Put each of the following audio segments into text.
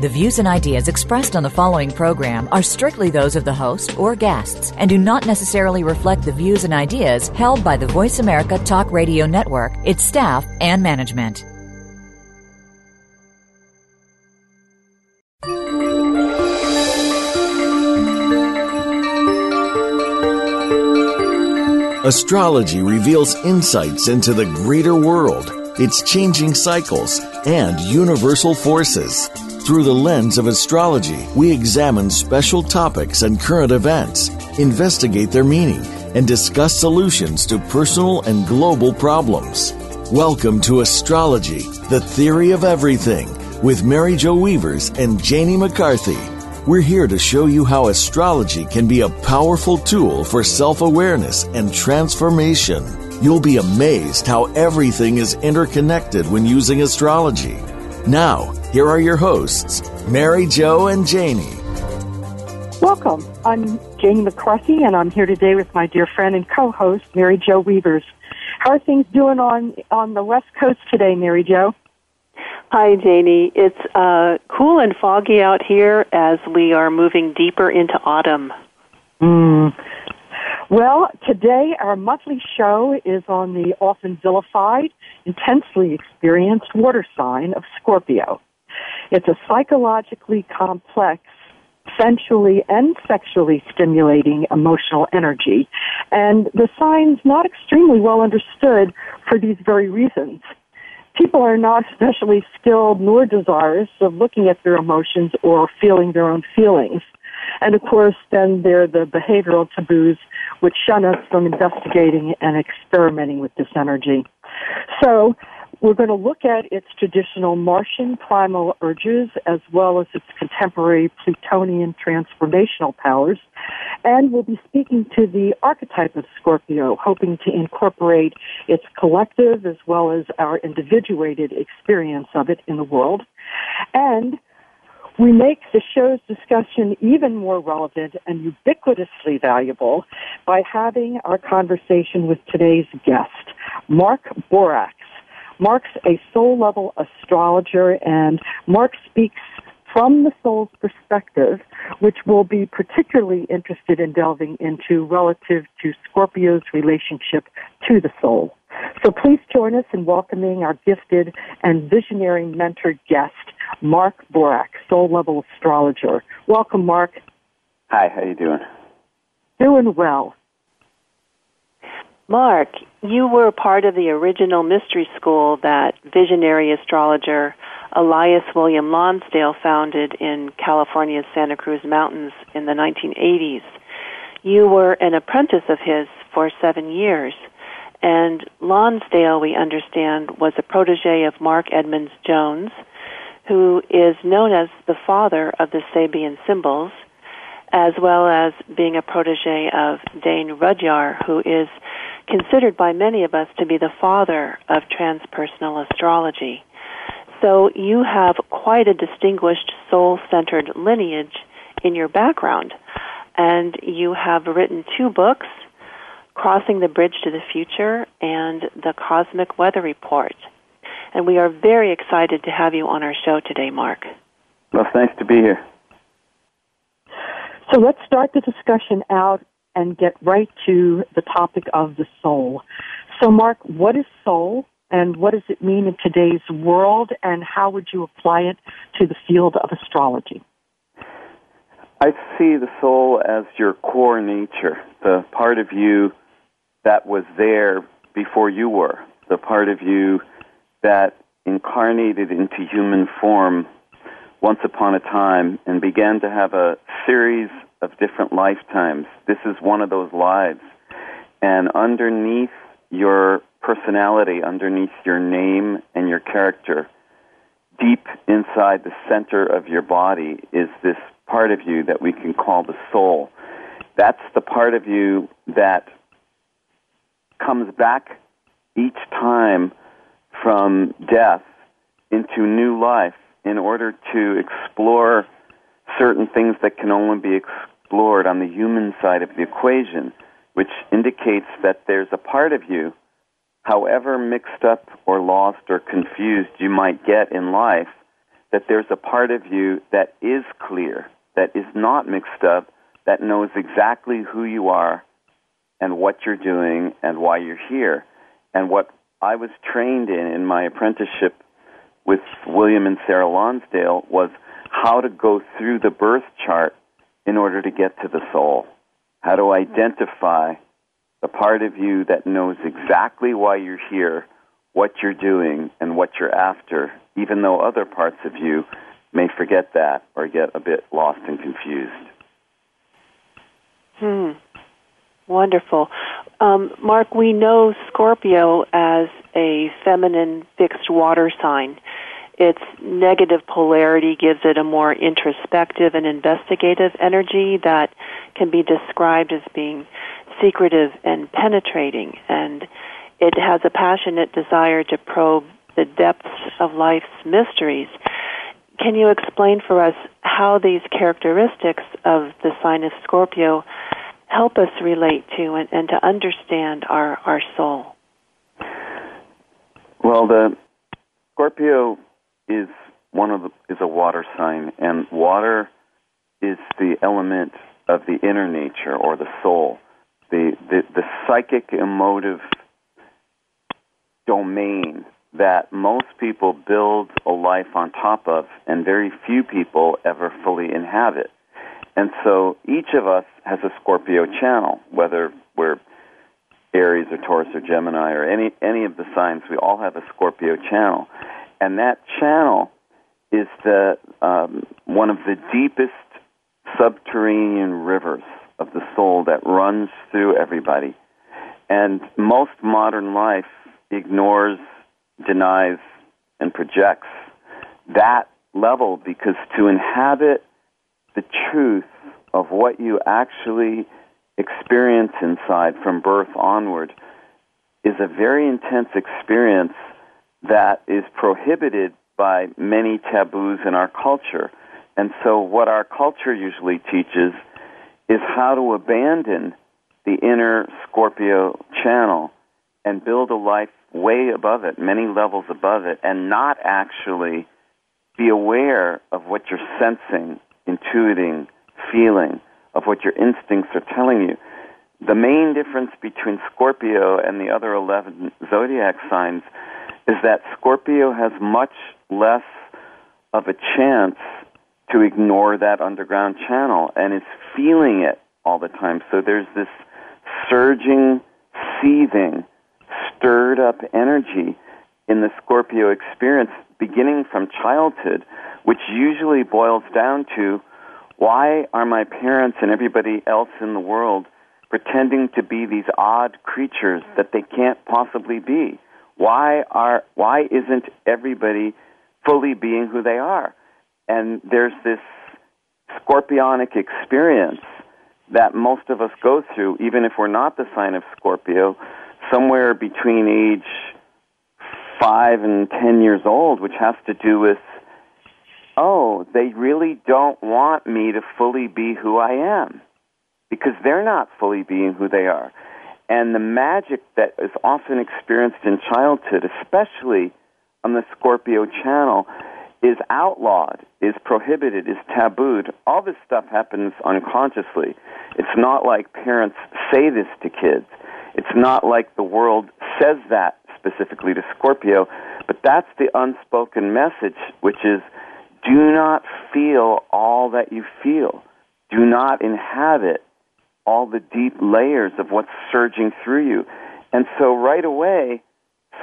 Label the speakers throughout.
Speaker 1: The views and ideas expressed on the following program are strictly those of the host or guests and do not necessarily reflect the views and ideas held by the Voice America Talk Radio Network, its staff, and management.
Speaker 2: Astrology reveals insights into the greater world, its changing cycles, and universal forces. Through the lens of astrology, we examine special topics and current events, investigate their meaning, and discuss solutions to personal and global problems. Welcome to Astrology, the Theory of Everything, with Mary Jo Weavers and Janie McCarthy. We're here to show you how astrology can be a powerful tool for self awareness and transformation. You'll be amazed how everything is interconnected when using astrology. Now, here are your hosts, Mary Jo and Janie.
Speaker 3: Welcome. I'm Janie McCarthy, and I'm here today with my dear friend and co-host, Mary Jo Weavers. How are things doing on on the West Coast today, Mary Jo?
Speaker 4: Hi, Janie. It's uh, cool and foggy out here as we are moving deeper into autumn.
Speaker 3: Mm. Well, today our monthly show is on the often vilified, intensely experienced water sign of Scorpio. It's a psychologically complex, sensually and sexually stimulating emotional energy, and the sign's not extremely well understood for these very reasons people are not especially skilled nor desirous of looking at their emotions or feeling their own feelings. And of course, then there are the behavioral taboos which shun us from investigating and experimenting with this energy. So, we're going to look at its traditional Martian primal urges as well as its contemporary Plutonian transformational powers. And we'll be speaking to the archetype of Scorpio, hoping to incorporate its collective as well as our individuated experience of it in the world. And we make the show's discussion even more relevant and ubiquitously valuable by having our conversation with today's guest, Mark Borax. Mark's a soul level astrologer and Mark speaks from the soul's perspective, which we'll be particularly interested in delving into relative to Scorpio's relationship to the soul. So please join us in welcoming our gifted and visionary mentor guest, Mark Borax, soul level astrologer. Welcome, Mark.
Speaker 5: Hi, how you doing?
Speaker 3: Doing well.
Speaker 4: Mark, you were part of the original mystery school that visionary astrologer Elias William Lonsdale founded in California's Santa Cruz Mountains in the 1980s. You were an apprentice of his for seven years, and Lonsdale, we understand, was a protege of Marc Edmund Jones, who is known as the father of the Sabian symbols, as well as being a protege of Dane Rudhyar, who is considered by many of us to be the father of transpersonal astrology. So you have quite a distinguished soul centered lineage in your background. And you have written two books Crossing the Bridge to the Future and The Cosmic Weather Report. And we are very excited to have you on our show today, Mark.
Speaker 5: Well, it's nice to be here.
Speaker 3: So let's start the discussion out and get right to the topic of the soul. So, Mark, what is soul and what does it mean in today's world and how would you apply it to the field of astrology?
Speaker 5: I see the soul as your core nature, the part of you that was there before you were, the part of you that incarnated into human form once upon a time and began to have a series of different lifetimes. This is one of those lives. And underneath your personality, underneath your name and your character, deep inside the center of your body is this part of you that we can call the soul. That's the part of you that comes back each time from death into new life in order to explore certain things that can only be explored on the human side of the equation, which indicates that there's a part of you, however mixed up or lost or confused you might get in life, that there's a part of you that is clear, that is not mixed up, that knows exactly who you are and what you're doing and why you're here. And what I was trained in in my apprenticeship with William and Sarah Lonsdale was how to go through the birth chart in order to get to the soul. How to identify the part of you that knows exactly why you're here, what you're doing, and what you're after, even though other parts of you may forget that or get a bit lost and confused.
Speaker 4: Hmm. Wonderful. Um, Mark, we know Scorpio as a feminine fixed water sign. Its negative polarity gives it a more introspective and investigative energy that can be described as being secretive and penetrating. And it has a passionate desire to probe the depths of life's mysteries. Can you explain for us how these characteristics of the sign of Scorpio help us relate to and, and to understand our, our soul?
Speaker 5: Well, the Scorpio is one of the, is a water sign, and water is the element of the inner nature or the soul, the the, the psychic emotive domain that most people build a life on top of, and very few people ever fully inhabit. And so each of us has a Scorpio channel, whether we're Aries or Taurus or Gemini or any any of the signs, we all have a Scorpio channel, and that channel is the um, one of the deepest subterranean rivers of the soul that runs through everybody, and most modern life ignores, denies, and projects that level because to inhabit the truth of what you actually experience inside from birth onward is a very intense experience that is prohibited by many taboos in our culture. And so, what our culture usually teaches is how to abandon the inner Scorpio channel and build a life way above it, many levels above it, and not actually be aware of what you're sensing intuiting, feeling of what your instincts are telling you. The main difference between Scorpio and the other 11 zodiac signs is that Scorpio has much less of a chance to ignore that underground channel and is feeling it all the time. So there's this surging, seething, stirred up energy in the Scorpio experience beginning from childhood which usually boils down to why are my parents and everybody else in the world pretending to be these odd creatures that they can't possibly be? Why are why isn't everybody fully being who they are? And there's this scorpionic experience that most of us go through, even if we're not the sign of Scorpio, somewhere between age five and ten years old, which has to do with oh, they really don't want me to fully be who I am because they're not fully being who they are. And the magic that is often experienced in childhood, especially on the Scorpio channel, is outlawed, is prohibited, is tabooed. All this stuff happens unconsciously. It's not like parents say this to kids. It's not like the world says that specifically to Scorpio, but that's the unspoken message, which is do not feel all that you feel. Do not inhabit all the deep layers of what's surging through you. And so right away,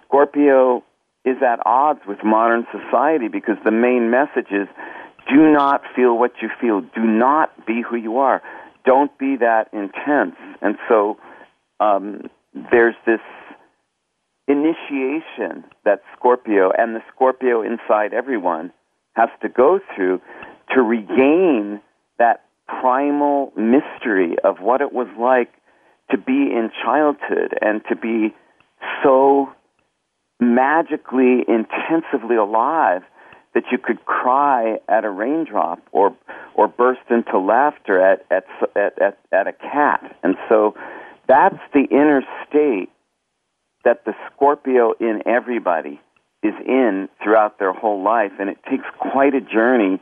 Speaker 5: Scorpio is at odds with modern society because the main message is do not feel what you feel. Do not be who you are. Don't be that intense. And so um, there's this initiation that Scorpio and the Scorpio inside everyone has to go through to regain that primal mystery of what it was like to be in childhood and to be so magically, intensively alive that you could cry at a raindrop or or burst into laughter at at at at, at a cat. And so that's the inner state that the Scorpio in everybody is in throughout their whole life and it takes quite a journey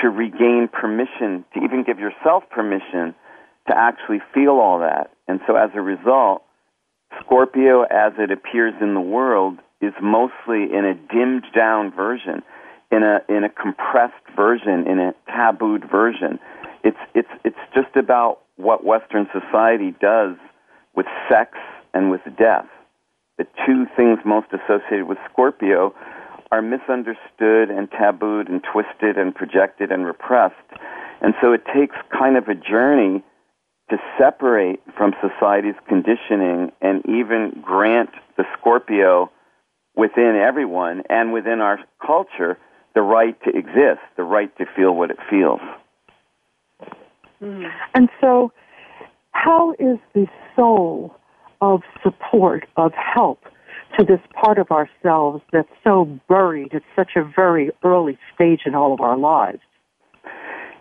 Speaker 5: to regain permission, to even give yourself permission to actually feel all that. And so as a result, Scorpio as it appears in the world is mostly in a dimmed down version, in a in a compressed version, in a tabooed version. It's it's it's just about what Western society does with sex and with death. The two things most associated with Scorpio are misunderstood and tabooed and twisted and projected and repressed. And so it takes kind of a journey to separate from society's conditioning and even grant the Scorpio within everyone and within our culture the right to exist, the right to feel what it feels.
Speaker 3: Mm. And so, how is the soul of support, of help to this part of ourselves that's so buried at such a very early stage in all of our lives?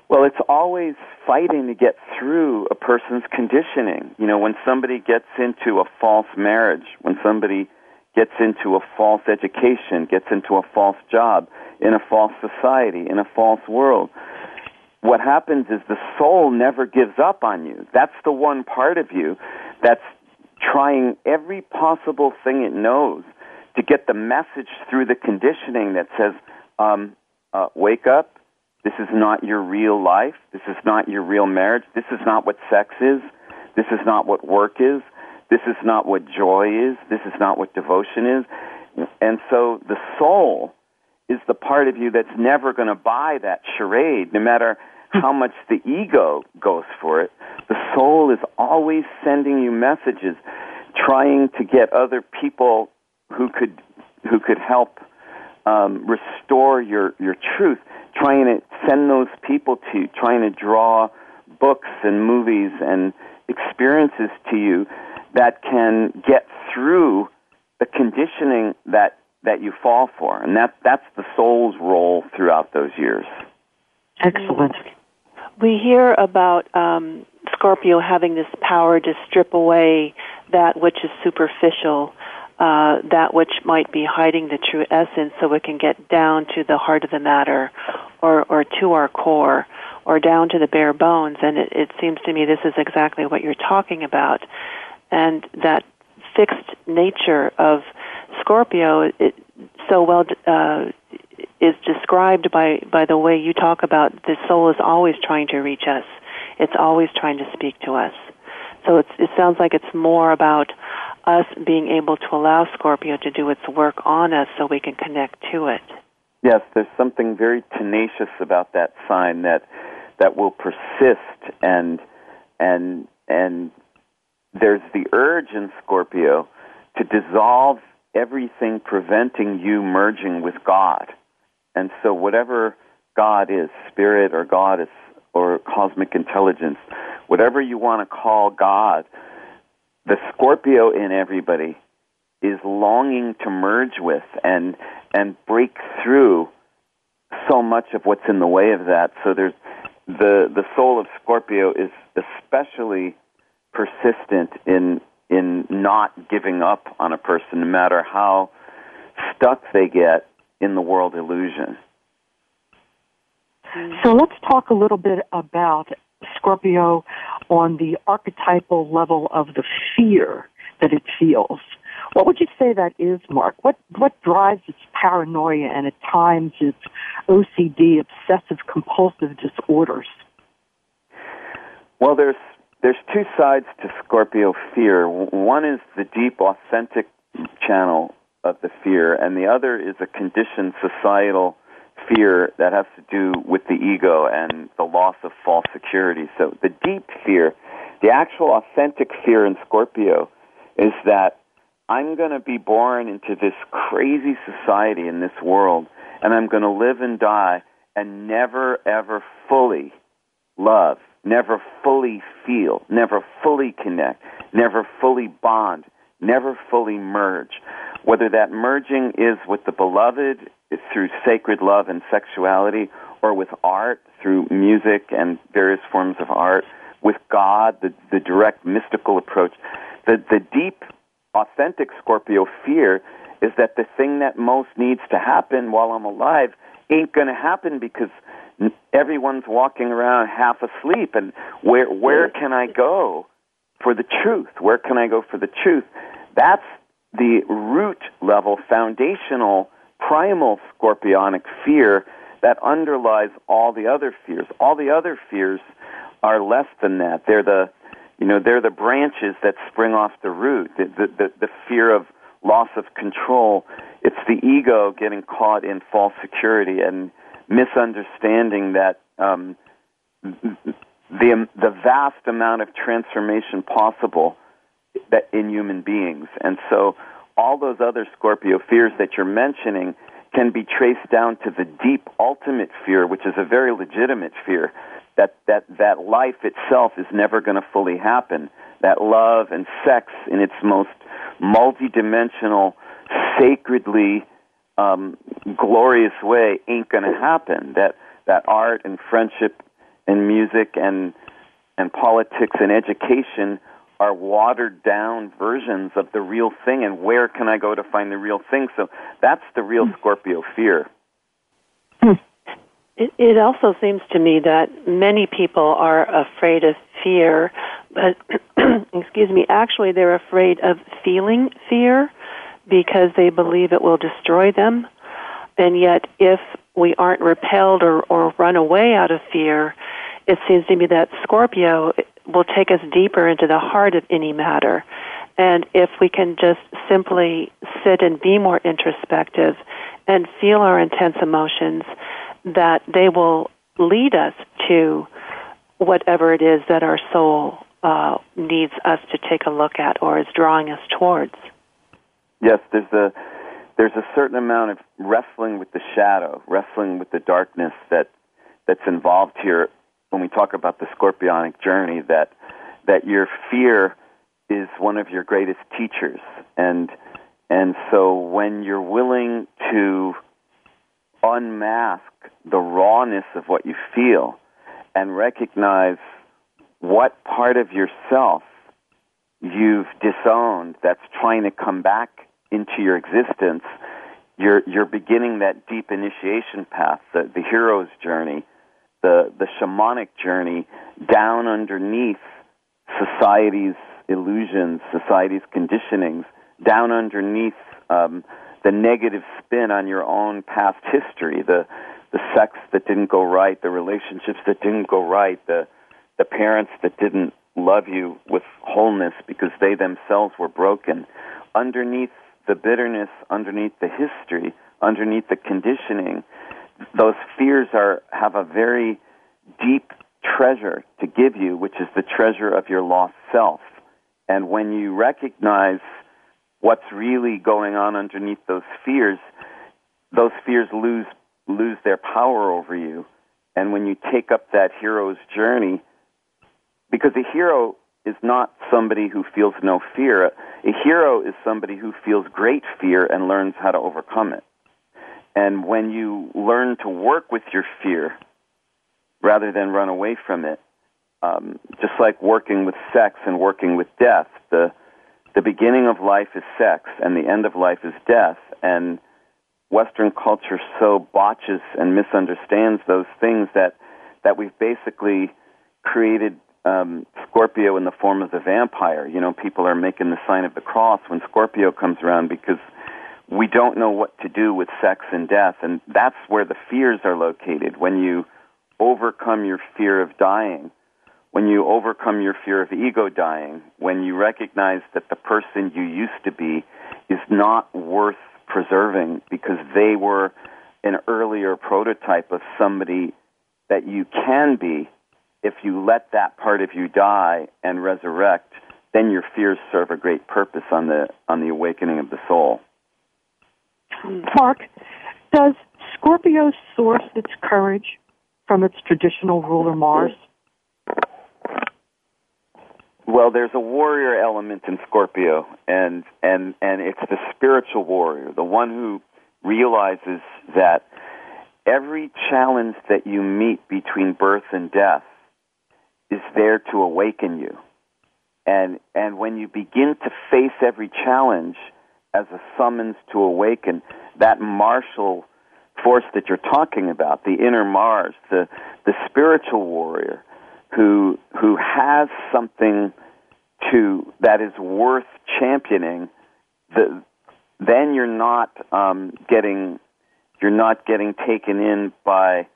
Speaker 5: Well, it's always fighting to get through a person's conditioning. You know, when somebody gets into a false marriage, when somebody gets into a false education, gets into a false job, in a false society, in a false world, what happens is the soul never gives up on you. That's the one part of you that's trying every possible thing it knows to get the message through the conditioning that says, um, uh, wake up, this is not your real life. This is not your real marriage. This is not what sex is. This is not what work is. This is not what joy is. This is not what devotion is. And so the soul is the part of you that's never going to buy that charade, no matter how much the ego goes for it. The soul is always sending you messages, trying to get other people who could who could help um, restore your your truth trying to send those people to you, trying to draw books and movies and experiences to you that can get through the conditioning that that you fall for, and that that's the soul's role throughout those years.
Speaker 3: Excellent.
Speaker 4: We hear about um, Scorpio having this power to strip away that which is superficial uh, that which might be hiding the true essence so it can get down to the heart of the matter or, or to our core or down to the bare bones. And it, it seems to me this is exactly what you're talking about. And that fixed nature of Scorpio it, so well uh, is described by, by the way you talk about the soul is always trying to reach us. It's always trying to speak to us. So it sounds like it's more about us being able to allow Scorpio to do its work on us so we can connect to it.
Speaker 5: Yes, there's something very tenacious about that sign that that will persist and and and there's the urge in Scorpio to dissolve everything preventing you merging with God. And so whatever God is, spirit or God is or cosmic intelligence, whatever you want to call God, the Scorpio in everybody is longing to merge with and and break through so much of what's in the way of that. So there's the the soul of Scorpio is especially persistent in in not giving up on a person no matter how stuck they get in the world illusion. Mm-hmm.
Speaker 3: So let's talk a little bit about Scorpio on the archetypal level of the fear that it feels. What would you say that is, Mark? What what drives its paranoia and at times its OCD, obsessive compulsive disorders?
Speaker 5: Well, there's there's two sides to Scorpio fear. One is the deep, authentic channel of the fear, and the other is a conditioned societal fear that has to do with the ego and the loss of false security. So the deep fear, the actual authentic fear in Scorpio is that I'm going to be born into this crazy society in this world and I'm going to live and die and never ever fully love, never fully feel, never fully connect, never fully bond, never fully merge. Whether that merging is with the beloved through sacred love and sexuality, or with art through music and various forms of art, with God, the, the direct mystical approach. The, the deep, authentic Scorpio fear is that the thing that most needs to happen while I'm alive ain't going to happen because everyone's walking around half asleep. And where, where can I go for the truth? Where can I go for the truth? That's the root level, foundational, primal scorpionic fear that underlies all the other fears. All the other fears are less than that. They're the, you know, they're the branches that spring off the root. The, the, the, the fear of loss of control. It's the ego getting caught in false security and misunderstanding that um, the the vast amount of transformation possible that in human beings, and so all those other Scorpio fears that you're mentioning can be traced down to the deep ultimate fear, which is a very legitimate fear that that that life itself is never going to fully happen. That love and sex in its most multidimensional, sacredly um, glorious way ain't going to happen. That that art and friendship and music and and politics and education are watered down versions of the real thing and where can I go to find the real thing? So that's the real hmm. Scorpio fear.
Speaker 4: Hmm. It, it also seems to me that many people are afraid of fear, but excuse me, actually they're afraid of feeling fear because they believe it will destroy them. And yet, if we aren't repelled or, or run away out of fear, it seems to me that Scorpio will take us deeper into the heart of any matter. And if we can just simply sit and be more introspective and feel our intense emotions, that they will lead us to whatever it is that our soul uh, needs us to take a look at or is drawing us towards.
Speaker 5: Yes, there's a there's a certain amount of wrestling with the shadow, wrestling with the darkness that that's involved here when we talk about the scorpionic journey that that your fear is one of your greatest teachers. And and so when you're willing to unmask the rawness of what you feel and recognize what part of yourself you've disowned that's trying to come back into your existence you're you're beginning that deep initiation path the the hero's journey the, the shamanic journey down underneath society's illusions, society's conditionings, down underneath um, the negative spin on your own past history, the the sex that didn't go right, the relationships that didn't go right, the the parents that didn't love you with wholeness because they themselves were broken. Underneath the bitterness, underneath the history, underneath the conditioning, those fears are have a very deep treasure to give you, which is the treasure of your lost self. And when you recognize what's really going on underneath those fears, those fears lose lose their power over you. And when you take up that hero's journey, because a hero is not somebody who feels no fear. A hero is somebody who feels great fear and learns how to overcome it. And when you learn to work with your fear rather than run away from it, um, just like working with sex and working with death, the the beginning of life is sex and the end of life is death. And Western culture so botches and misunderstands those things that that we've basically created um, Scorpio in the form of the vampire. You know, people are making the sign of the cross when Scorpio comes around because we don't know what to do with sex and death, and that's where the fears are located. When you overcome your fear of dying, when you overcome your fear of ego dying, when you recognize that the person you used to be is not worth preserving because they were an earlier prototype of somebody that you can be if you let that part of you die and resurrect then your fears serve a great purpose on the on the awakening of the soul
Speaker 3: Mark, does Scorpio source its courage from its traditional ruler Mars?
Speaker 5: Well, there's a warrior element in Scorpio, and and and it's the spiritual warrior, the one who realizes that every challenge that you meet between birth and death is there to awaken you. And and when you begin to face every challenge as a summons to awaken, that martial force that you're talking about, the inner Mars, the the spiritual warrior who who has something to that is worth championing, the, then you're not um, getting you're not getting taken in by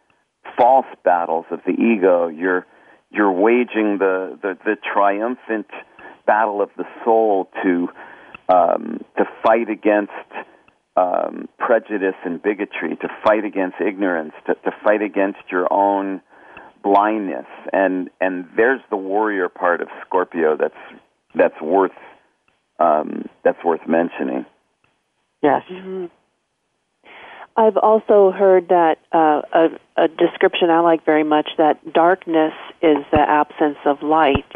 Speaker 5: false battles of the ego. You're you're waging the, the, the triumphant battle of the soul to um, to fight against um, prejudice and bigotry, to fight against ignorance, to, to fight against your own blindness, and and there's the warrior part of Scorpio that's that's worth um, that's worth mentioning.
Speaker 3: Yes.
Speaker 4: Mm-hmm. I've also heard that uh, a, a description I like very much that darkness is the absence of light,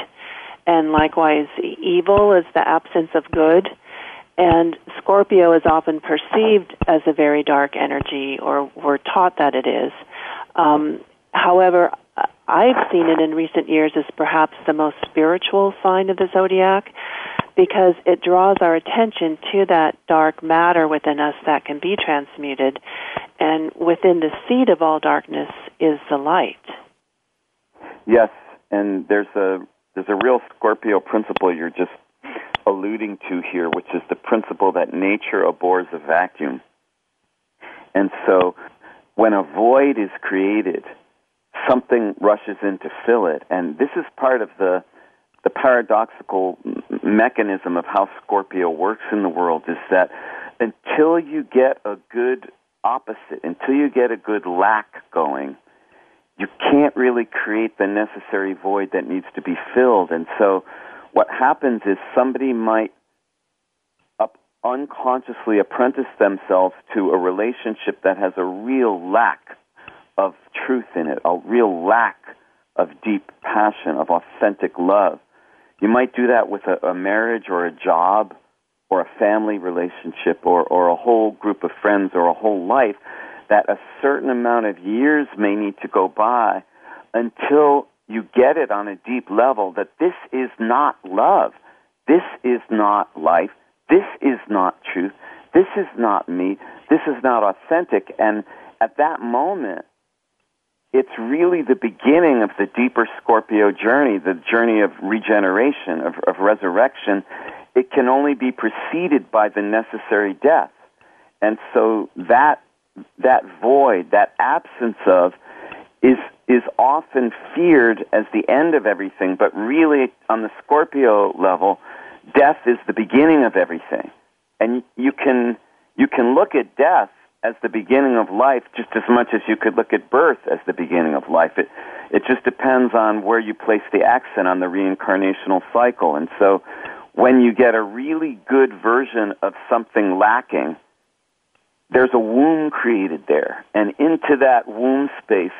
Speaker 4: and likewise, evil is the absence of good. And Scorpio is often perceived as a very dark energy, or we're taught that it is. Um, however, I've seen it in recent years as perhaps the most spiritual sign of the zodiac because it draws our attention to that dark matter within us that can be transmuted. And within the seed of all darkness is the light.
Speaker 5: Yes, and there's a there's a real Scorpio principle you're just alluding to here, which is the principle that nature abhors a vacuum. And so when a void is created, something rushes in to fill it. And this is part of the the paradoxical mechanism of how Scorpio works in the world is that until you get a good opposite, until you get a good lack going, you can't really create the necessary void that needs to be filled. And so what happens is somebody might unconsciously apprentice themselves to a relationship that has a real lack of truth in it, a real lack of deep passion, of authentic love. You might do that with a, a marriage or a job or a family relationship or, or a whole group of friends or a whole life that a certain amount of years may need to go by until you get it on a deep level that this is not love. This is not life. This is not truth. This is not me. This is not authentic. And at that moment, it's really the beginning of the deeper Scorpio journey, the journey of regeneration, of, of resurrection. It can only be preceded by the necessary death. And so that, that void, that absence of, is, is often feared as the end of everything, but really, on the Scorpio level, death is the beginning of everything. And you can, you can look at death as the beginning of life just as much as you could look at birth as the beginning of life. It it just depends on where you place the accent on the reincarnational cycle. And so when you get a really good version of something lacking, there's a womb created there. And into that womb space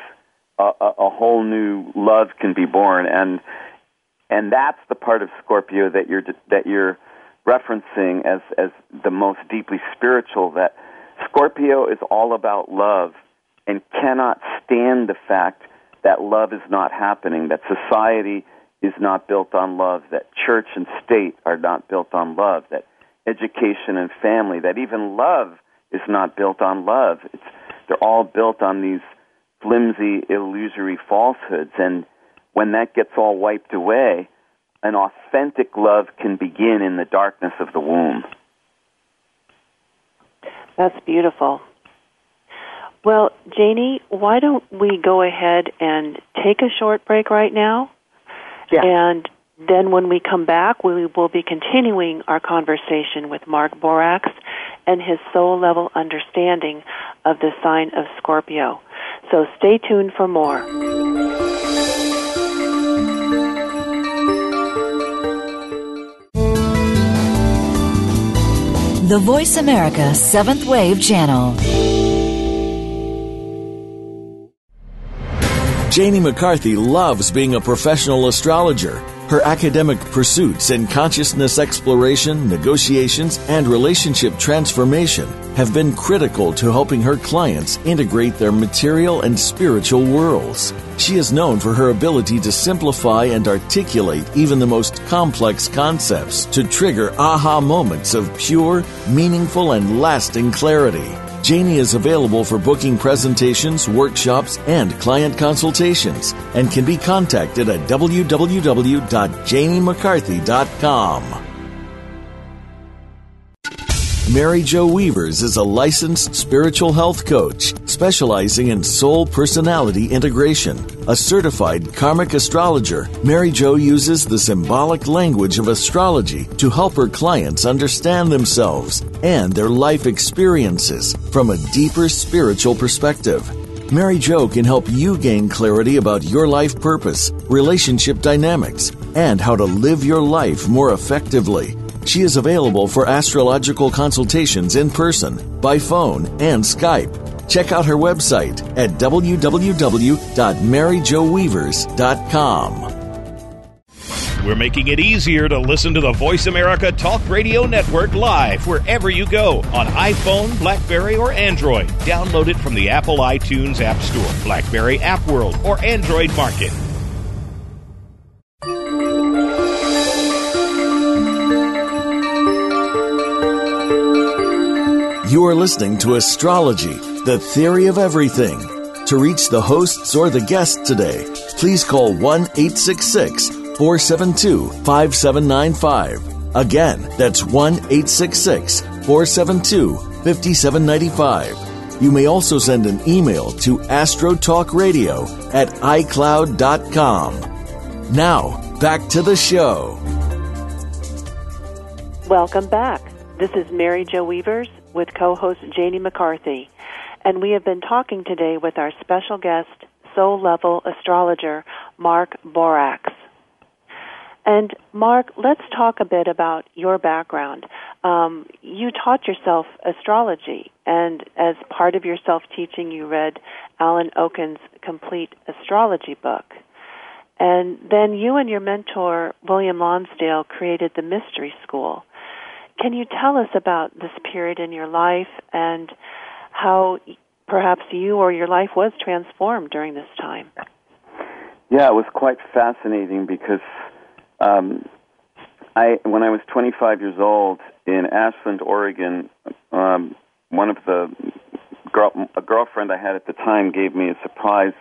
Speaker 5: a, a, a whole new love can be born and and that's the part of Scorpio that you're that you're referencing as as the most deeply spiritual that Scorpio is all about love and cannot stand the fact that love is not happening, that society is not built on love, that church and state are not built on love, that education and family, that even love is not built on love. It's, they're all built on these flimsy, illusory falsehoods. And when that gets all wiped away, an authentic love can begin in the darkness of the womb.
Speaker 4: That's beautiful. Well, Janie, why don't we go ahead and take a short break right now?
Speaker 3: Yeah.
Speaker 4: And then when we come back, we will be continuing our conversation with Mark Borax and his soul level understanding of the sign of Scorpio. So stay tuned for more.
Speaker 1: The Voice America Seventh Wave Channel.
Speaker 2: Janie McCarthy loves being a professional astrologer. Her academic pursuits in consciousness exploration, negotiations, and relationship transformation have been critical to helping her clients integrate their material and spiritual worlds. She is known for her ability to simplify and articulate even the most complex concepts to trigger aha moments of pure, meaningful, and lasting clarity. Janie is available for booking presentations, workshops, and client consultations and can be contacted at www.janiemccarthy.com. Mary Jo Weavers is a licensed spiritual health coach specializing in soul personality integration. A certified karmic astrologer, Mary Jo uses the symbolic language of astrology to help her clients understand themselves and their life experiences from a deeper spiritual perspective. Mary Jo can help you gain clarity about your life purpose, relationship dynamics, and how to live your life more effectively. She is available for astrological consultations in person, by phone, and Skype. Check out her website at www.maryjoweavers.com.
Speaker 6: We're making it easier to listen to the Voice America Talk Radio Network live wherever you go on iPhone, Blackberry, or Android. Download it from the Apple iTunes App Store, Blackberry App World, or Android Market.
Speaker 2: You are listening to Astrology, the Theory of Everything. To reach the hosts or the guests today, please call 1 866 472 5795. Again, that's 1 866 472 5795. You may also send an email to astrotalkradio at icloud.com. Now, back to the show.
Speaker 4: Welcome back. This is Mary Jo Weavers with co host Janie McCarthy. And we have been talking today with our special guest, soul level astrologer, Mark Borax. And Mark, let's talk a bit about your background. Um, you taught yourself astrology, and as part of your self teaching, you read Alan Oken's complete astrology book. And then you and your mentor, William Lonsdale, created the Mystery School. Can you tell us about this period in your life and how perhaps you or your life was transformed during this time?
Speaker 5: Yeah, it was quite fascinating because um, I, when I was 25 years old in Ashland, Oregon, um, one of the girl, a girlfriend I had at the time gave me a surprise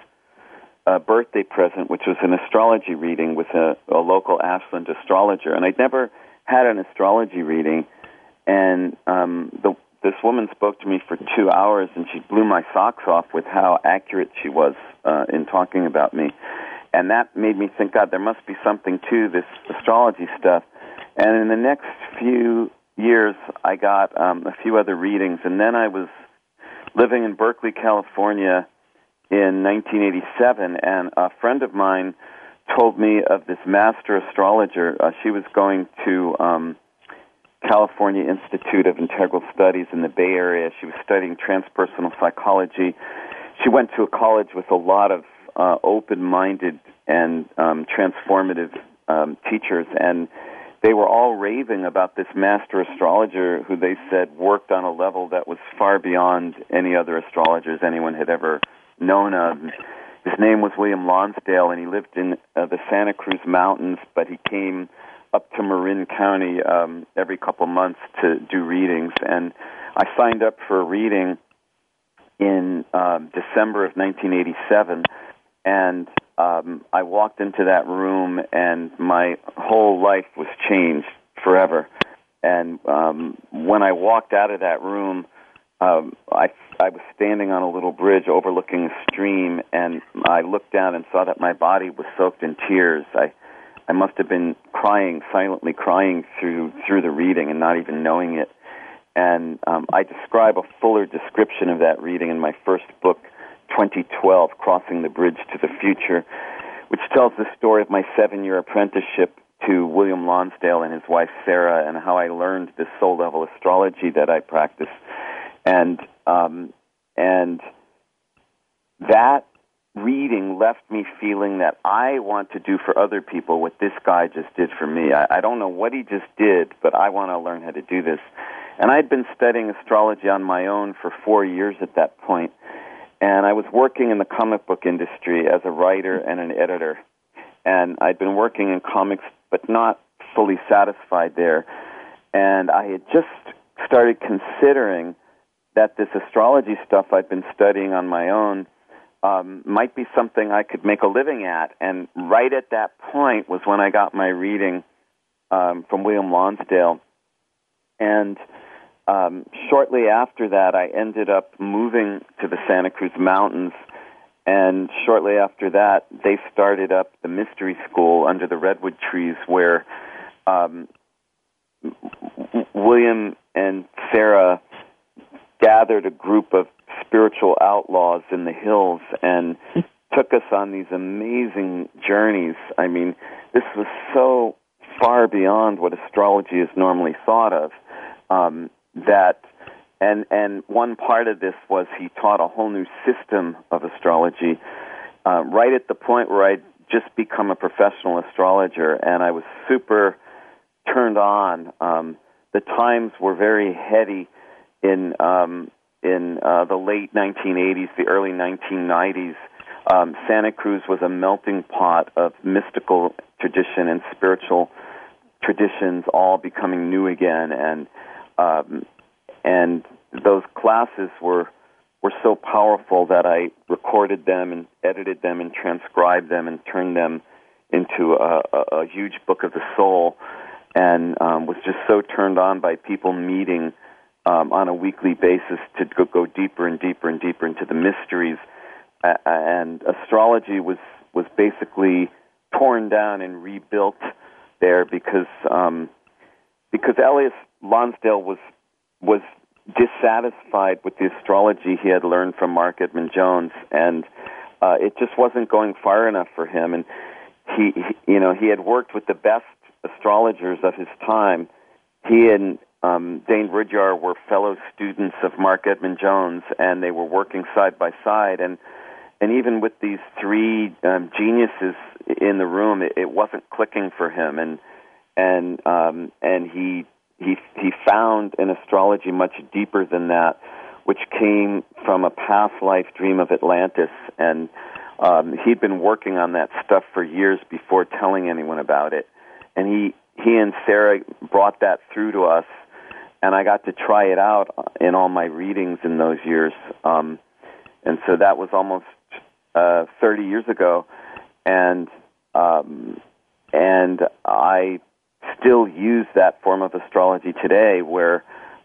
Speaker 5: uh, birthday present, which was an astrology reading with a, a local Ashland astrologer, and I'd never had an astrology reading, and um, the, this woman spoke to me for two hours, and she blew my socks off with how accurate she was uh, in talking about me, and that made me think, God, there must be something to this astrology stuff. And in the next few years, I got um, a few other readings, and then I was living in Berkeley, California, in 1987, and a friend of mine told me of this master astrologer. Uh, she was going to um, California Institute of Integral Studies in the Bay Area. She was studying transpersonal psychology. She went to a college with a lot of uh, open-minded and um, transformative um, teachers, and they were all raving about this master astrologer who they said worked on a level that was far beyond any other astrologers anyone had ever known of. His name was William Lonsdale, and he lived in uh, the Santa Cruz Mountains, but he came up to Marin County um, every couple months to do readings. And I signed up for a reading in um, December of 1987, and um, I walked into that room, and my whole life was changed forever. And um, when I walked out of that room, um, I I was standing on a little bridge overlooking a stream, and I looked down and saw that my body was soaked in tears. I I must have been crying silently, crying through through the reading and not even knowing it. And um, I describe a fuller description of that reading in my first book, 2012, Crossing the Bridge to the Future, which tells the story of my seven-year apprenticeship to William Lonsdale and his wife Sarah, and how I learned this soul level astrology that I practice and um, and that reading left me feeling that I want to do for other people what this guy just did for me. I, I don't know what he just did, but I want to learn how to do this. And I'd been studying astrology on my own for four years at that point, and I was working in the comic book industry as a writer and an editor. And I'd been working in comics, but not fully satisfied there. And I had just started considering that this astrology stuff I'd been studying on my own um, might be something I could make a living at. And right at that point was when I got my reading um, from William Lonsdale. And um, shortly after that, I ended up moving to the Santa Cruz Mountains. And shortly after that, they started up the mystery school under the redwood trees, where um, William and Sarah gathered a group of spiritual outlaws in the hills and took us on these amazing journeys. I mean, this was so far beyond what astrology is normally thought of. Um, that and and one part of this was he taught a whole new system of astrology. Uh, right at the point where I'd just become a professional astrologer, and I was super turned on. Um, the times were very heady in um, in uh, the late 1980s, the early 1990s. Um, Santa Cruz was a melting pot of mystical tradition and spiritual traditions, all becoming new again, and um, and those classes were were so powerful that I recorded them and edited them and transcribed them and turned them into a, a, a huge book of the soul, and um, was just so turned on by people meeting um, on a weekly basis to go, go deeper and deeper and deeper into the mysteries. Uh, and astrology was was basically torn down and rebuilt there because um, because Elias Lonsdale was was dissatisfied with the astrology he had learned from Marc Edmund Jones, and uh, it just wasn't going far enough for him. And he, he, you know, he had worked with the best astrologers of his time. He and um, Dane Rudhyar were fellow students of Marc Edmund Jones, and they were working side by side. And and even with these three um, geniuses in the room, it, it wasn't clicking for him. And and um, and he he he found in astrology much deeper than that, which came from a past life dream of Atlantis, and um, he'd been working on that stuff for years before telling anyone about it, and he he and Sarah brought that through to us, and I got to try it out in all my readings in those years, um, and so that was almost uh, 30 years ago, and um, and I still use that form of astrology today, where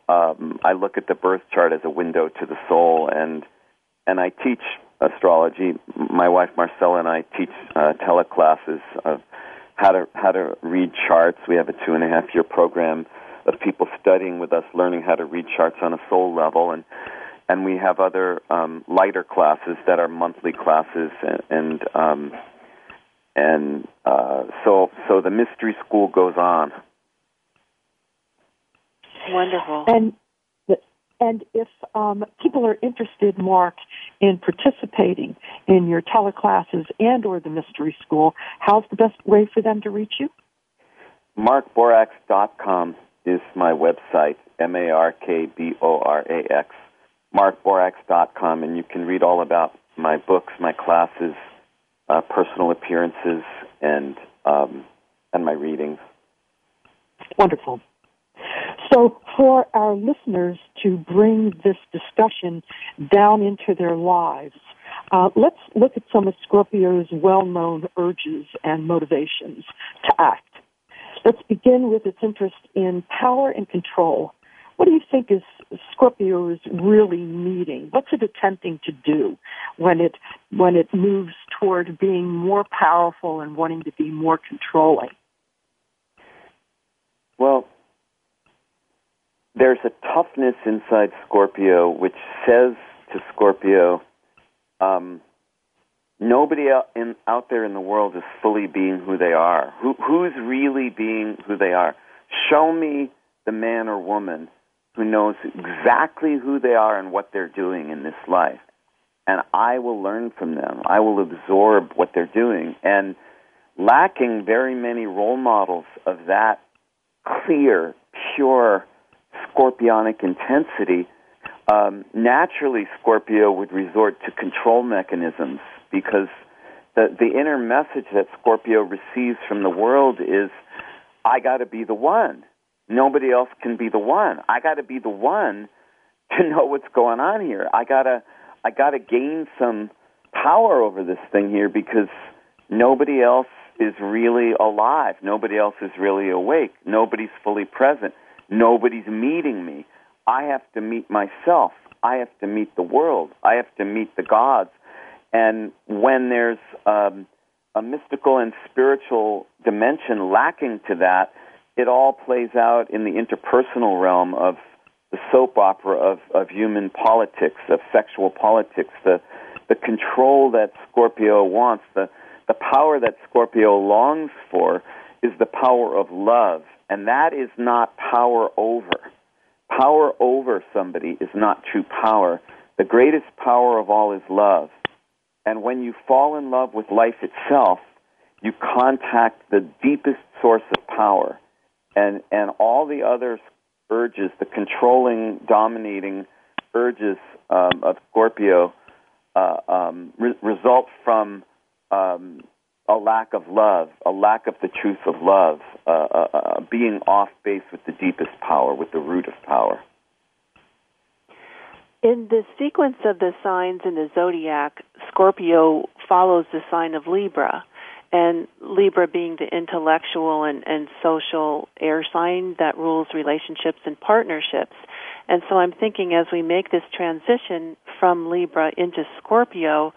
Speaker 5: um, I look at the birth chart as a window to the soul, and and I teach astrology. My wife Marcella and I teach uh, teleclasses of how to how to read charts. We have a two and a half year program of people studying with us, learning how to read charts on a soul level, and and we have other um, lighter classes that are monthly classes, and, and um, and uh, so so the mystery school goes on.
Speaker 4: Wonderful.
Speaker 3: And and if um, people are interested, Mark, in participating in your teleclasses and or the mystery school, how's the best way for them to reach you?
Speaker 5: MarkBorax.com is my website, M A R K B O R A X. MarkBorax.com, and you can read all about my books, my classes, uh, personal appearances and um, and my readings.
Speaker 3: Wonderful. So, for our listeners to bring this discussion down into their lives, uh, let's look at some of Scorpio's well-known urges and motivations to act. Let's begin with its interest in power and control. What do you think is Scorpio is really needing? What's it attempting to do when it when it moves toward being more powerful and wanting to be more controlling?
Speaker 5: Well, there's a toughness inside Scorpio which says to Scorpio, um, nobody out, in, out there in the world is fully being who they are. Who, who's really being who they are? Show me the man or woman who knows exactly who they are and what they're doing in this life. and I will learn from them. I will absorb what they're doing. And lacking very many role models of that clear, pure, scorpionic intensity, um, naturally Scorpio would resort to control mechanisms because the, the inner message that Scorpio receives from the world is I got to be the one. Nobody else can be the one. I got to be the one to know what's going on here. I got to I got to gain some power over this thing here because nobody else is really alive. Nobody else is really awake. Nobody's fully present. Nobody's meeting me. I have to meet myself. I have to meet the world. I have to meet the gods. And when there's um, a mystical and spiritual dimension lacking to that, it all plays out in the interpersonal realm of the soap opera of, of human politics, of sexual politics, the, the control that Scorpio wants, the, the power that Scorpio longs for is the power of love. And that is not power over. Power over somebody is not true power. The greatest power of all is love. And when you fall in love with life itself, you contact the deepest source of power. And, and all the other urges, the controlling, dominating urges um, of Scorpio, uh, um, re- result from um, a lack of love, a lack of the truth of love, uh, uh, uh, being off base with the deepest power, with the root of power.
Speaker 4: In the sequence of the signs in the zodiac, Scorpio follows the sign of Libra and Libra being the intellectual and, and social air sign that rules relationships and partnerships. And so I'm thinking as we make this transition from Libra into Scorpio,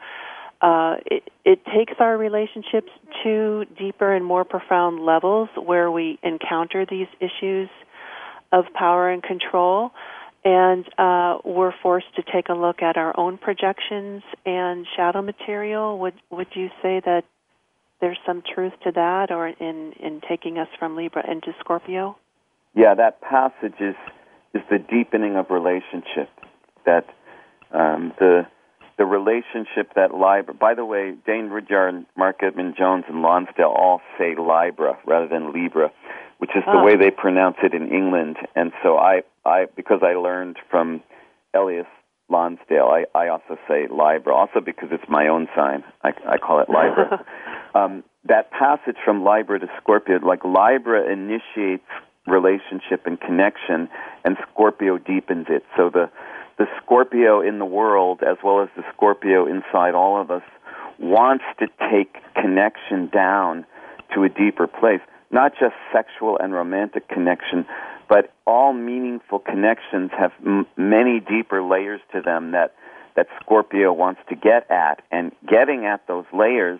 Speaker 4: uh, it, it takes our relationships to deeper and more profound levels where we encounter these issues of power and control. And uh, we're forced to take a look at our own projections and shadow material. Would would you say that there's some truth to that, or in in taking us from Libra into Scorpio?
Speaker 5: Yeah, that passage is is the deepening of relationship. That um, the the relationship that Libra. By the way, Dane Rudhyar, Marc Edmund Jones, and Lonsdale all say Libra rather than Libra, which is the oh. way they pronounce it in England. And so I, I because I learned from Elias Lonsdale, I, I also say Libra, also because it's my own sign. I, I call it Libra. um, that passage from Libra to Scorpio, like Libra initiates relationship and connection, and Scorpio deepens it. So the the Scorpio in the world, as well as the Scorpio inside all of us, wants to take connection down to a deeper place. Not just sexual and romantic connection, but all meaningful connections have m- many deeper layers to them that that Scorpio wants to get at, and getting at those layers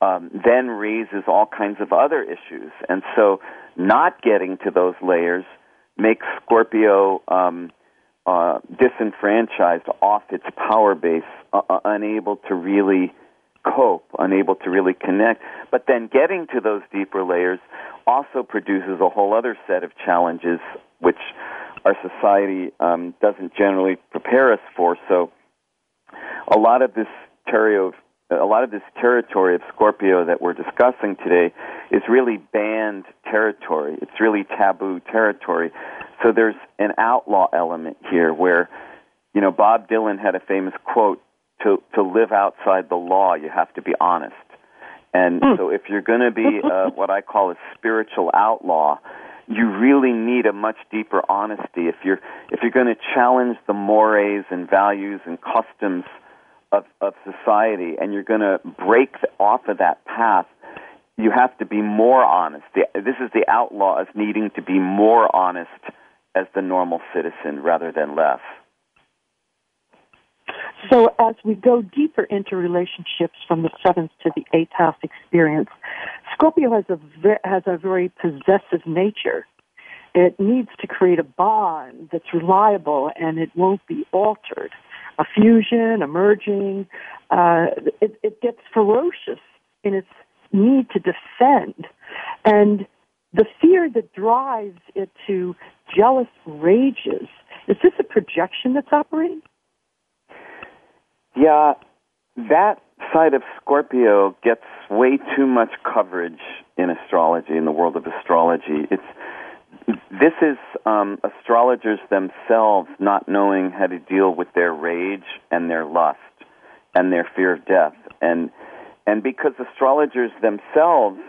Speaker 5: um, then raises all kinds of other issues. And so, not getting to those layers makes Scorpio um, uh, disenfranchised off its power base, uh, uh, unable to really cope, unable to really connect. But then getting to those deeper layers also produces a whole other set of challenges, which our society um, doesn't generally prepare us for. So, a lot of this terrio a lot of this territory of Scorpio that we're discussing today is really banned territory. It's really taboo territory. So there's an outlaw element here where, you know, Bob Dylan had a famous quote to, to live outside the law, you have to be honest. And mm. so if you're going to be uh, what I call a spiritual outlaw, you really need a much deeper honesty. If you're, if you're going to challenge the mores and values and customs of, of society and you're going to break off of that path, you have to be more honest. The, this is the outlaw as needing to be more honest as the normal citizen rather than less.
Speaker 3: So as we go deeper into relationships from the seventh to the eighth house experience, Scorpio has a has a very possessive nature. It needs to create a bond that's reliable and it won't be altered a fusion, emerging. Uh, it, it gets ferocious in its need to defend. And the fear that drives it to jealous rages, is this a projection that's operating?
Speaker 5: Yeah, that side of Scorpio gets way too much coverage in astrology, in the world of astrology. It's this is um, astrologers themselves not knowing how to deal with their rage and their lust and their fear of death, and and because astrologers themselves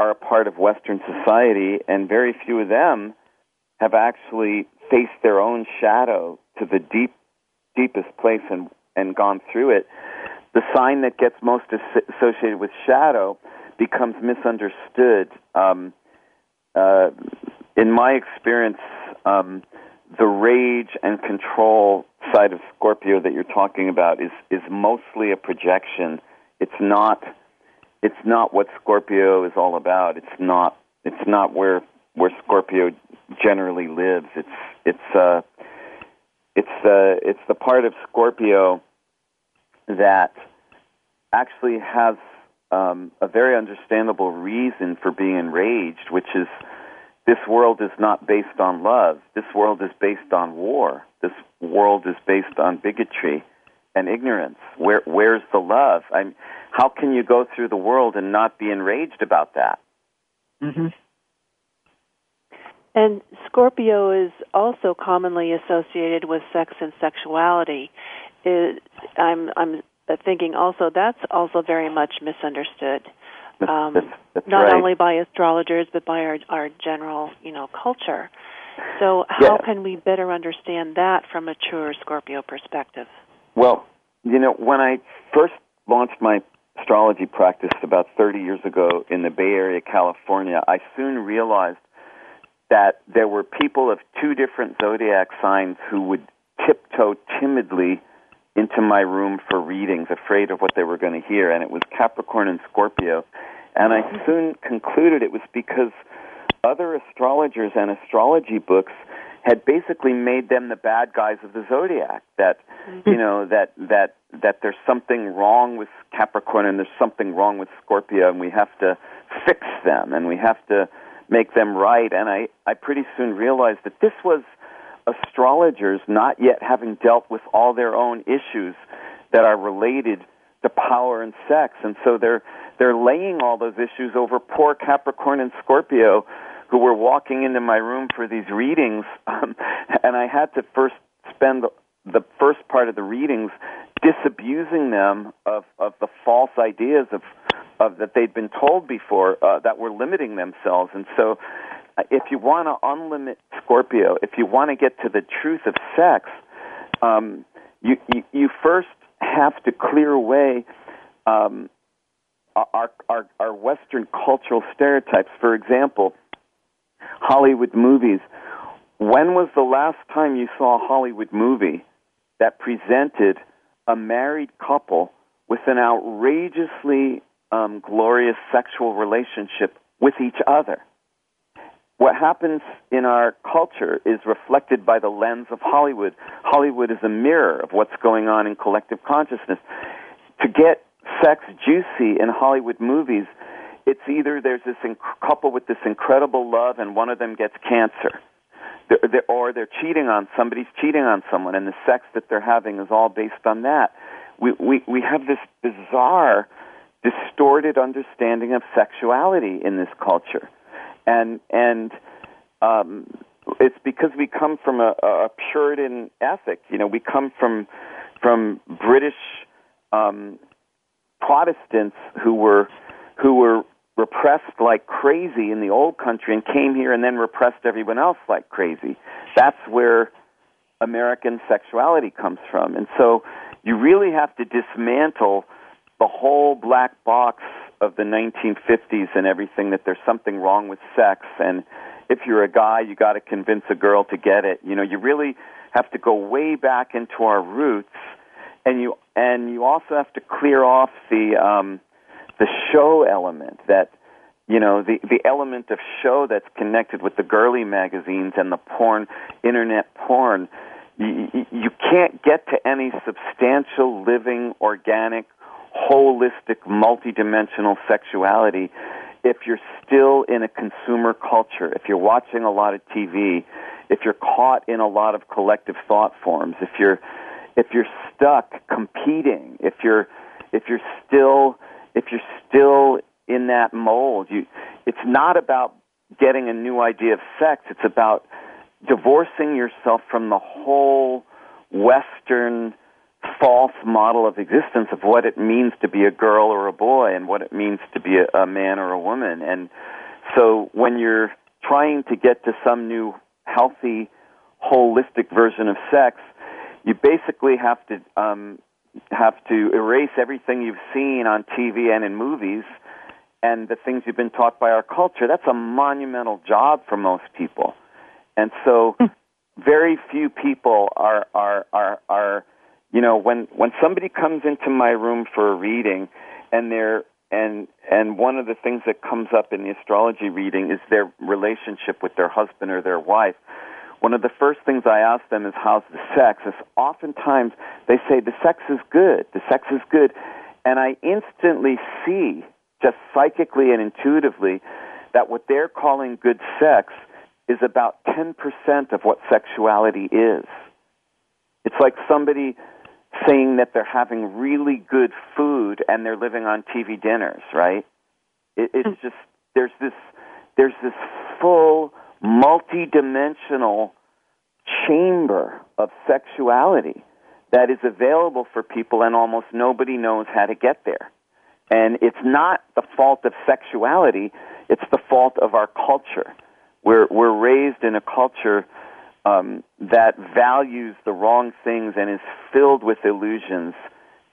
Speaker 5: are a part of Western society, and very few of them have actually faced their own shadow to the deep, deepest place and and gone through it. The sign that gets most associated with shadow becomes misunderstood. Um, uh, in my experience, um, the rage and control side of Scorpio that you're talking about is is mostly a projection. It's not it's not what Scorpio is all about. It's not it's not where where Scorpio generally lives. It's it's uh it's uh it's the part of Scorpio that actually has um, a very understandable reason for being enraged, which is this world is not based on love. This world is based on war. This world is based on bigotry and ignorance. Where, where's the love? I'm, how can you go through the world and not be enraged about that?
Speaker 3: Mm-hmm.
Speaker 4: And Scorpio is also commonly associated with sex and sexuality. It, I'm, I'm thinking also that's also very much misunderstood.
Speaker 5: Um, that's, that's
Speaker 4: not
Speaker 5: right.
Speaker 4: only by astrologers but by our our general you know culture. So how
Speaker 5: Yeah.
Speaker 4: can we better understand that from a truer Scorpio perspective?
Speaker 5: Well, you know, when I first launched my astrology practice about 30 years ago in the Bay Area, California, I soon realized that there were people of two different zodiac signs who would tiptoe timidly into my room for readings, afraid of what they were going to hear, and it was Capricorn and Scorpio. And I soon concluded it was because other astrologers and astrology books had basically made them the bad guys of the zodiac. That mm-hmm. you know that that that there's something wrong with Capricorn and there's something wrong with Scorpio, and we have to fix them and we have to make them right. And I I pretty soon realized that this was astrologers not yet having dealt with all their own issues that are related to power and sex, and so they're they're laying all those issues over poor Capricorn and Scorpio who were walking into my room for these readings, um, and I had to first spend the first part of the readings disabusing them of of the false ideas of of that they'd been told before uh, that were limiting themselves, and so. uh, If you want to unlimit Scorpio, if you want to get to the truth of sex, um, you, you you first have to clear away um, our, our our Western cultural stereotypes. For example, Hollywood movies. When was the last time you saw a Hollywood movie that presented a married couple with an outrageously um, glorious sexual relationship with each other? What happens in our culture is reflected by the lens of Hollywood. Hollywood is a mirror of what's going on in collective consciousness. To get sex juicy in Hollywood movies, it's either there's this inc- couple with this incredible love and one of them gets cancer, they're, they're, or they're cheating on somebody's cheating on someone, and the sex that they're having is all based on that. We we we have this bizarre, distorted understanding of sexuality in this culture, and and um, it's because we come from a, a Puritan ethic. You know, we come from from British um, Protestants who were who were repressed like crazy in the old country and came here and then repressed everyone else like crazy. That's where American sexuality comes from. And so you really have to dismantle the whole black box of the 1950s and everything that there's something wrong with sex. And if you're a guy you got to convince a girl to get it. You know, you really have to go way back into our roots. And you and you also have to clear off the um the show element that you know the the element of show that's connected with the girly magazines and the porn internet porn. You, you- you can't get to any substantial living organic holistic multidimensional sexuality if you're still in a consumer culture if you're watching a lot of TV if you're caught in a lot of collective thought forms if you're if you're stuck competing, if you're if you're still if you're still in that mold, you it's not about getting a new idea of sex, it's about divorcing yourself from the whole western false model of existence of what it means to be a girl or a boy and what it means to be a, a man or a woman. And so when you're trying to get to some new healthy, holistic version of sex, you basically have to um, have to erase everything you've seen on TV and in movies and the things you've been taught by our culture. That's a monumental job for most people. And so hmm. very few people are are are are you know when when somebody comes into my room for a reading and they're and and one of the things that comes up in the astrology reading is their relationship with their husband or their wife one of the first things I ask them is how's the sex? Is oftentimes they say the sex is good. The sex is good. And I instantly see just psychically and intuitively that what they're calling good sex is about 10% of what sexuality is. It's like somebody saying that they're having really good food and they're living on TV dinners, right? It, it's mm. just there's this there's this full multi-dimensional chamber of sexuality that is available for people and almost nobody knows how to get there. And it's not the fault of sexuality, it's the fault of our culture. We're we're raised in a culture um, that values the wrong things and is filled with illusions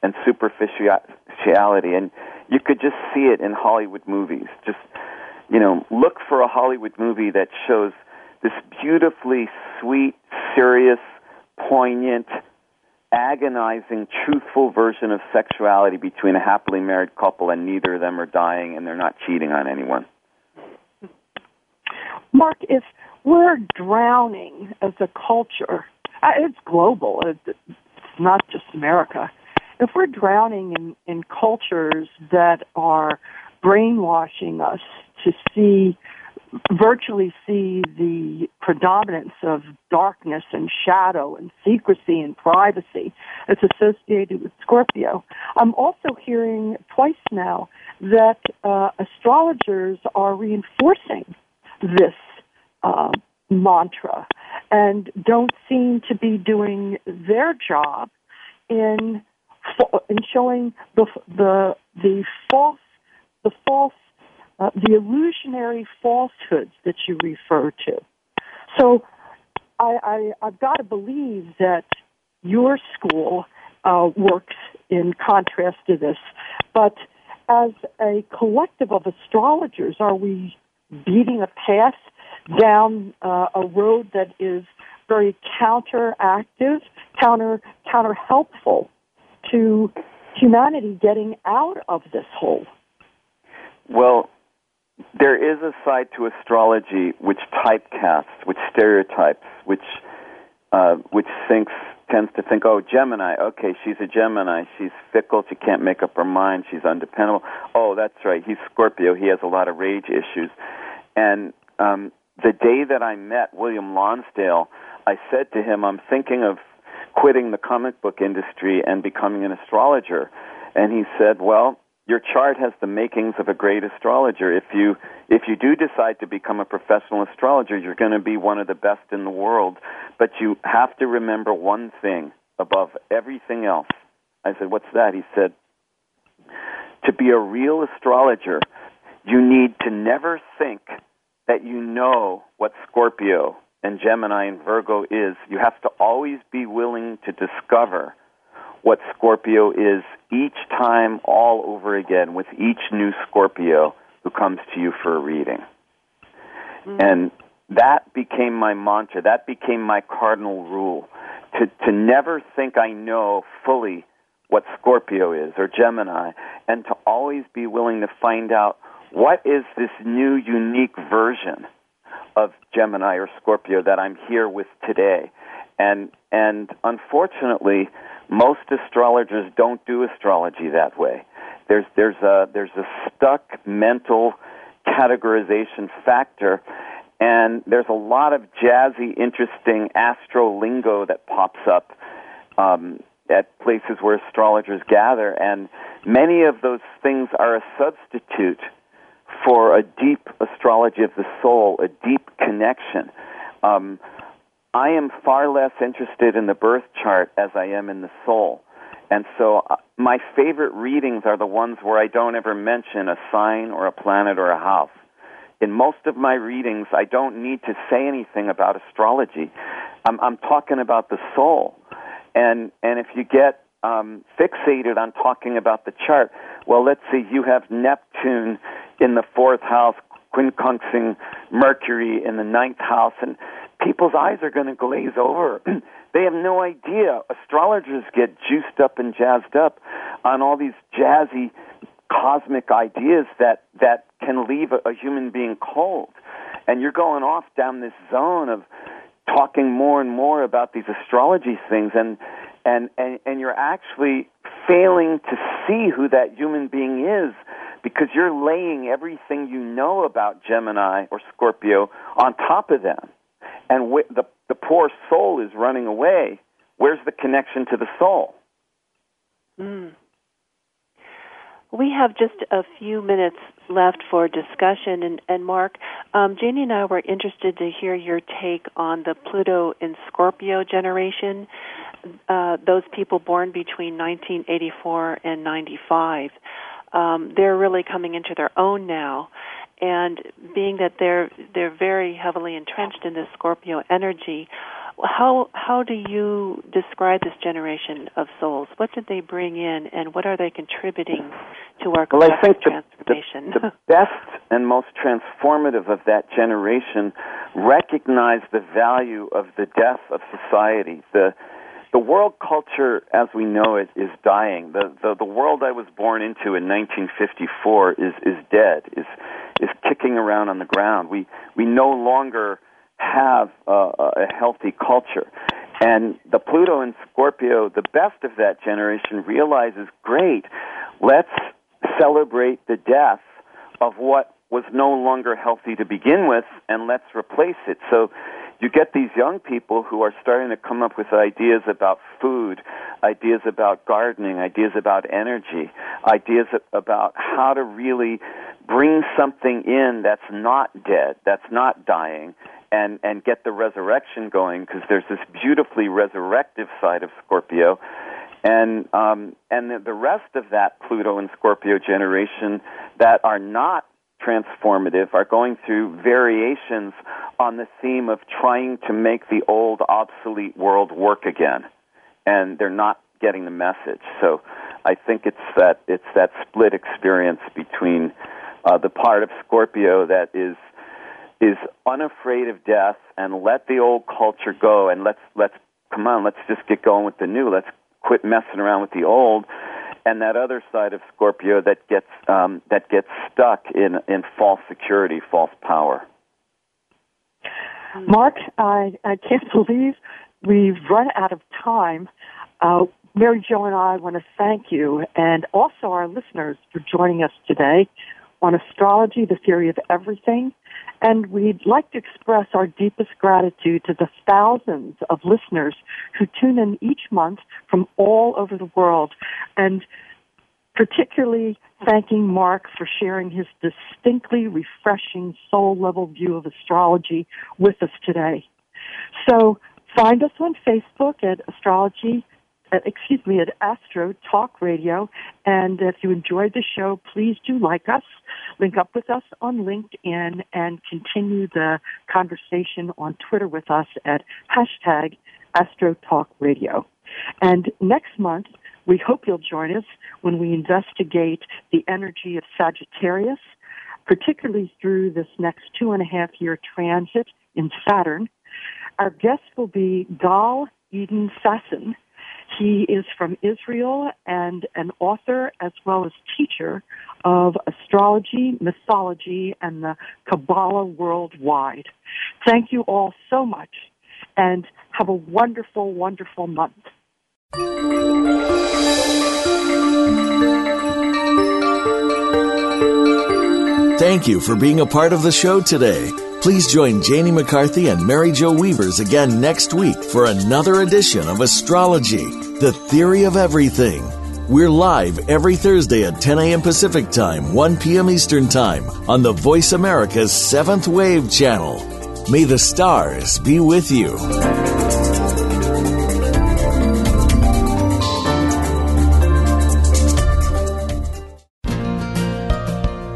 Speaker 5: and superficiality. And you could just see it in Hollywood movies. Just, you know, look for a Hollywood movie that shows this beautifully sweet, serious, poignant, agonizing, truthful version of sexuality between a happily married couple and neither of them are dying and they're not cheating on anyone.
Speaker 3: Mark, if we're drowning as a culture. Uh, it's global. It's not just America. If we're drowning in, in cultures that are brainwashing us to see, virtually see the predominance of darkness and shadow and secrecy and privacy that's associated with Scorpio, I'm also hearing twice now that uh, astrologers are reinforcing this uh, mantra and don't seem to be doing their job in in showing the the the false the false uh, the illusionary falsehoods that you refer to. So I, I I've got to believe that your school uh, works in contrast to this, but as a collective of astrologers, are we beating a path down uh, a road that is very counteractive, counter counter helpful to humanity getting out of this hole.
Speaker 5: Well, there is a side to astrology which typecasts, which stereotypes, which uh, which thinks tends to think, oh, Gemini, okay, she's a Gemini, she's fickle, she can't make up her mind, she's undependable. Oh, that's right, he's Scorpio, he has a lot of rage issues, and um, the day that I met William Lonsdale, I said to him, I'm thinking of quitting the comic book industry and becoming an astrologer. And he said, Well, your chart has the makings of a great astrologer. If you if you do decide to become a professional astrologer, you're going to be one of the best in the world. But you have to remember one thing above everything else. I said, "What's that?" He said, "To be a real astrologer, you need to never think that you know what Scorpio and Gemini and Virgo is, you have to always be willing to discover what Scorpio is each time all over again with each new Scorpio who comes to you for a reading. Mm-hmm. And that became my mantra. That became my cardinal rule to, to never think I know fully what Scorpio is or Gemini and to always be willing to find out what is this new, unique version of Gemini or Scorpio that I'm here with today? And and unfortunately, most astrologers don't do astrology that way. There's there's a there's a stuck mental categorization factor, and there's a lot of jazzy, interesting astro lingo that pops up um, at places where astrologers gather, and many of those things are a substitute for a deep astrology of the soul, a deep connection. Um, I am far less interested in the birth chart as I am in the soul. And so uh, my favorite readings are the ones where I don't ever mention a sign or a planet or a house. In most of my readings, I don't need to say anything about astrology. I'm, I'm talking about the soul. And, and if you get um, fixated on talking about the chart, well, let's see, you have Neptune in the fourth house, quincunxing Mercury in the ninth house, and people's eyes are going to glaze over. they have no idea. Astrologers get juiced up and jazzed up on all these jazzy cosmic ideas that that can leave a, a human being cold. And you're going off down this zone of talking more and more about these astrology things and and and, and you're actually failing to see who that human being is because you're laying everything you know about Gemini or Scorpio on top of them and the the poor soul is running away, where's the connection to the soul?
Speaker 4: Mm. We have just a few minutes left for discussion, and, and Mark, um, Janie and I were interested to hear your take on the Pluto in Scorpio generation. Uh, those people born between 1984 and 95, um, they're really coming into their own now and being that they're they're very heavily entrenched in this Scorpio energy, how how do you describe this generation of souls? What did they bring in, and what are they contributing to our
Speaker 5: well, I think
Speaker 4: transformation?
Speaker 5: The, the, the best and most transformative of that generation recognize the value of the death of society. The the world culture as we know it is dying. The, the the world I was born into in 1954 is is dead. Is is kicking around on the ground. We we no longer have a, a healthy culture. And the Pluto and Scorpio, the best of that generation, realizes great, let's celebrate the death of what was no longer healthy to begin with, and let's replace it. So you get these young people who are starting to come up with ideas about food, ideas about gardening, ideas about energy, ideas about how to really bring something in that's not dead, that's not dying, and and get the resurrection going because there's this beautifully resurrective side of Scorpio, and um, and the, the rest of that Pluto and Scorpio generation that are not transformative are going through variations on the theme of trying to make the old obsolete world work again, and they're not getting the message. So I think it's that it's that split experience between uh, the part of Scorpio that is is unafraid of death and let the old culture go and let's let's come on let's just get going with the new. Let's quit messing around with the old and that other side of Scorpio that gets um, that gets stuck in in false security false power
Speaker 3: Mark I I can't believe we've run out of time uh, Mary Jo and I want to thank you and also our listeners for joining us today on astrology, the theory of everything. And we'd like to express our deepest gratitude to the thousands of listeners who tune in each month from all over the world. And particularly thanking Mark for sharing his distinctly refreshing soul level view of astrology with us today. So find us on Facebook at Astrology Uh, excuse me, at Astro Talk Radio. And if you enjoyed the show, please do like us, link up with us on LinkedIn, and continue the conversation on Twitter with us at hashtag Astro Talk Radio. And next month, we hope you'll join us when we investigate the energy of Sagittarius, particularly through this next two and a half year transit in Saturn. Our guest will be Gahl Eden Sasson, he is from Israel and an author as well as teacher of astrology, mythology, and the Kabbalah worldwide. Thank you all so much and have a wonderful, wonderful month.
Speaker 2: Thank you for being a part of the show today. Please join Janie McCarthy and Mary Jo Weavers again next week for another edition of Astrology, the Theory of Everything. We're live every Thursday at 10 a.m. Pacific Time, 1 p.m. Eastern Time on the Voice America's Seventh Wave channel. May the stars be with you.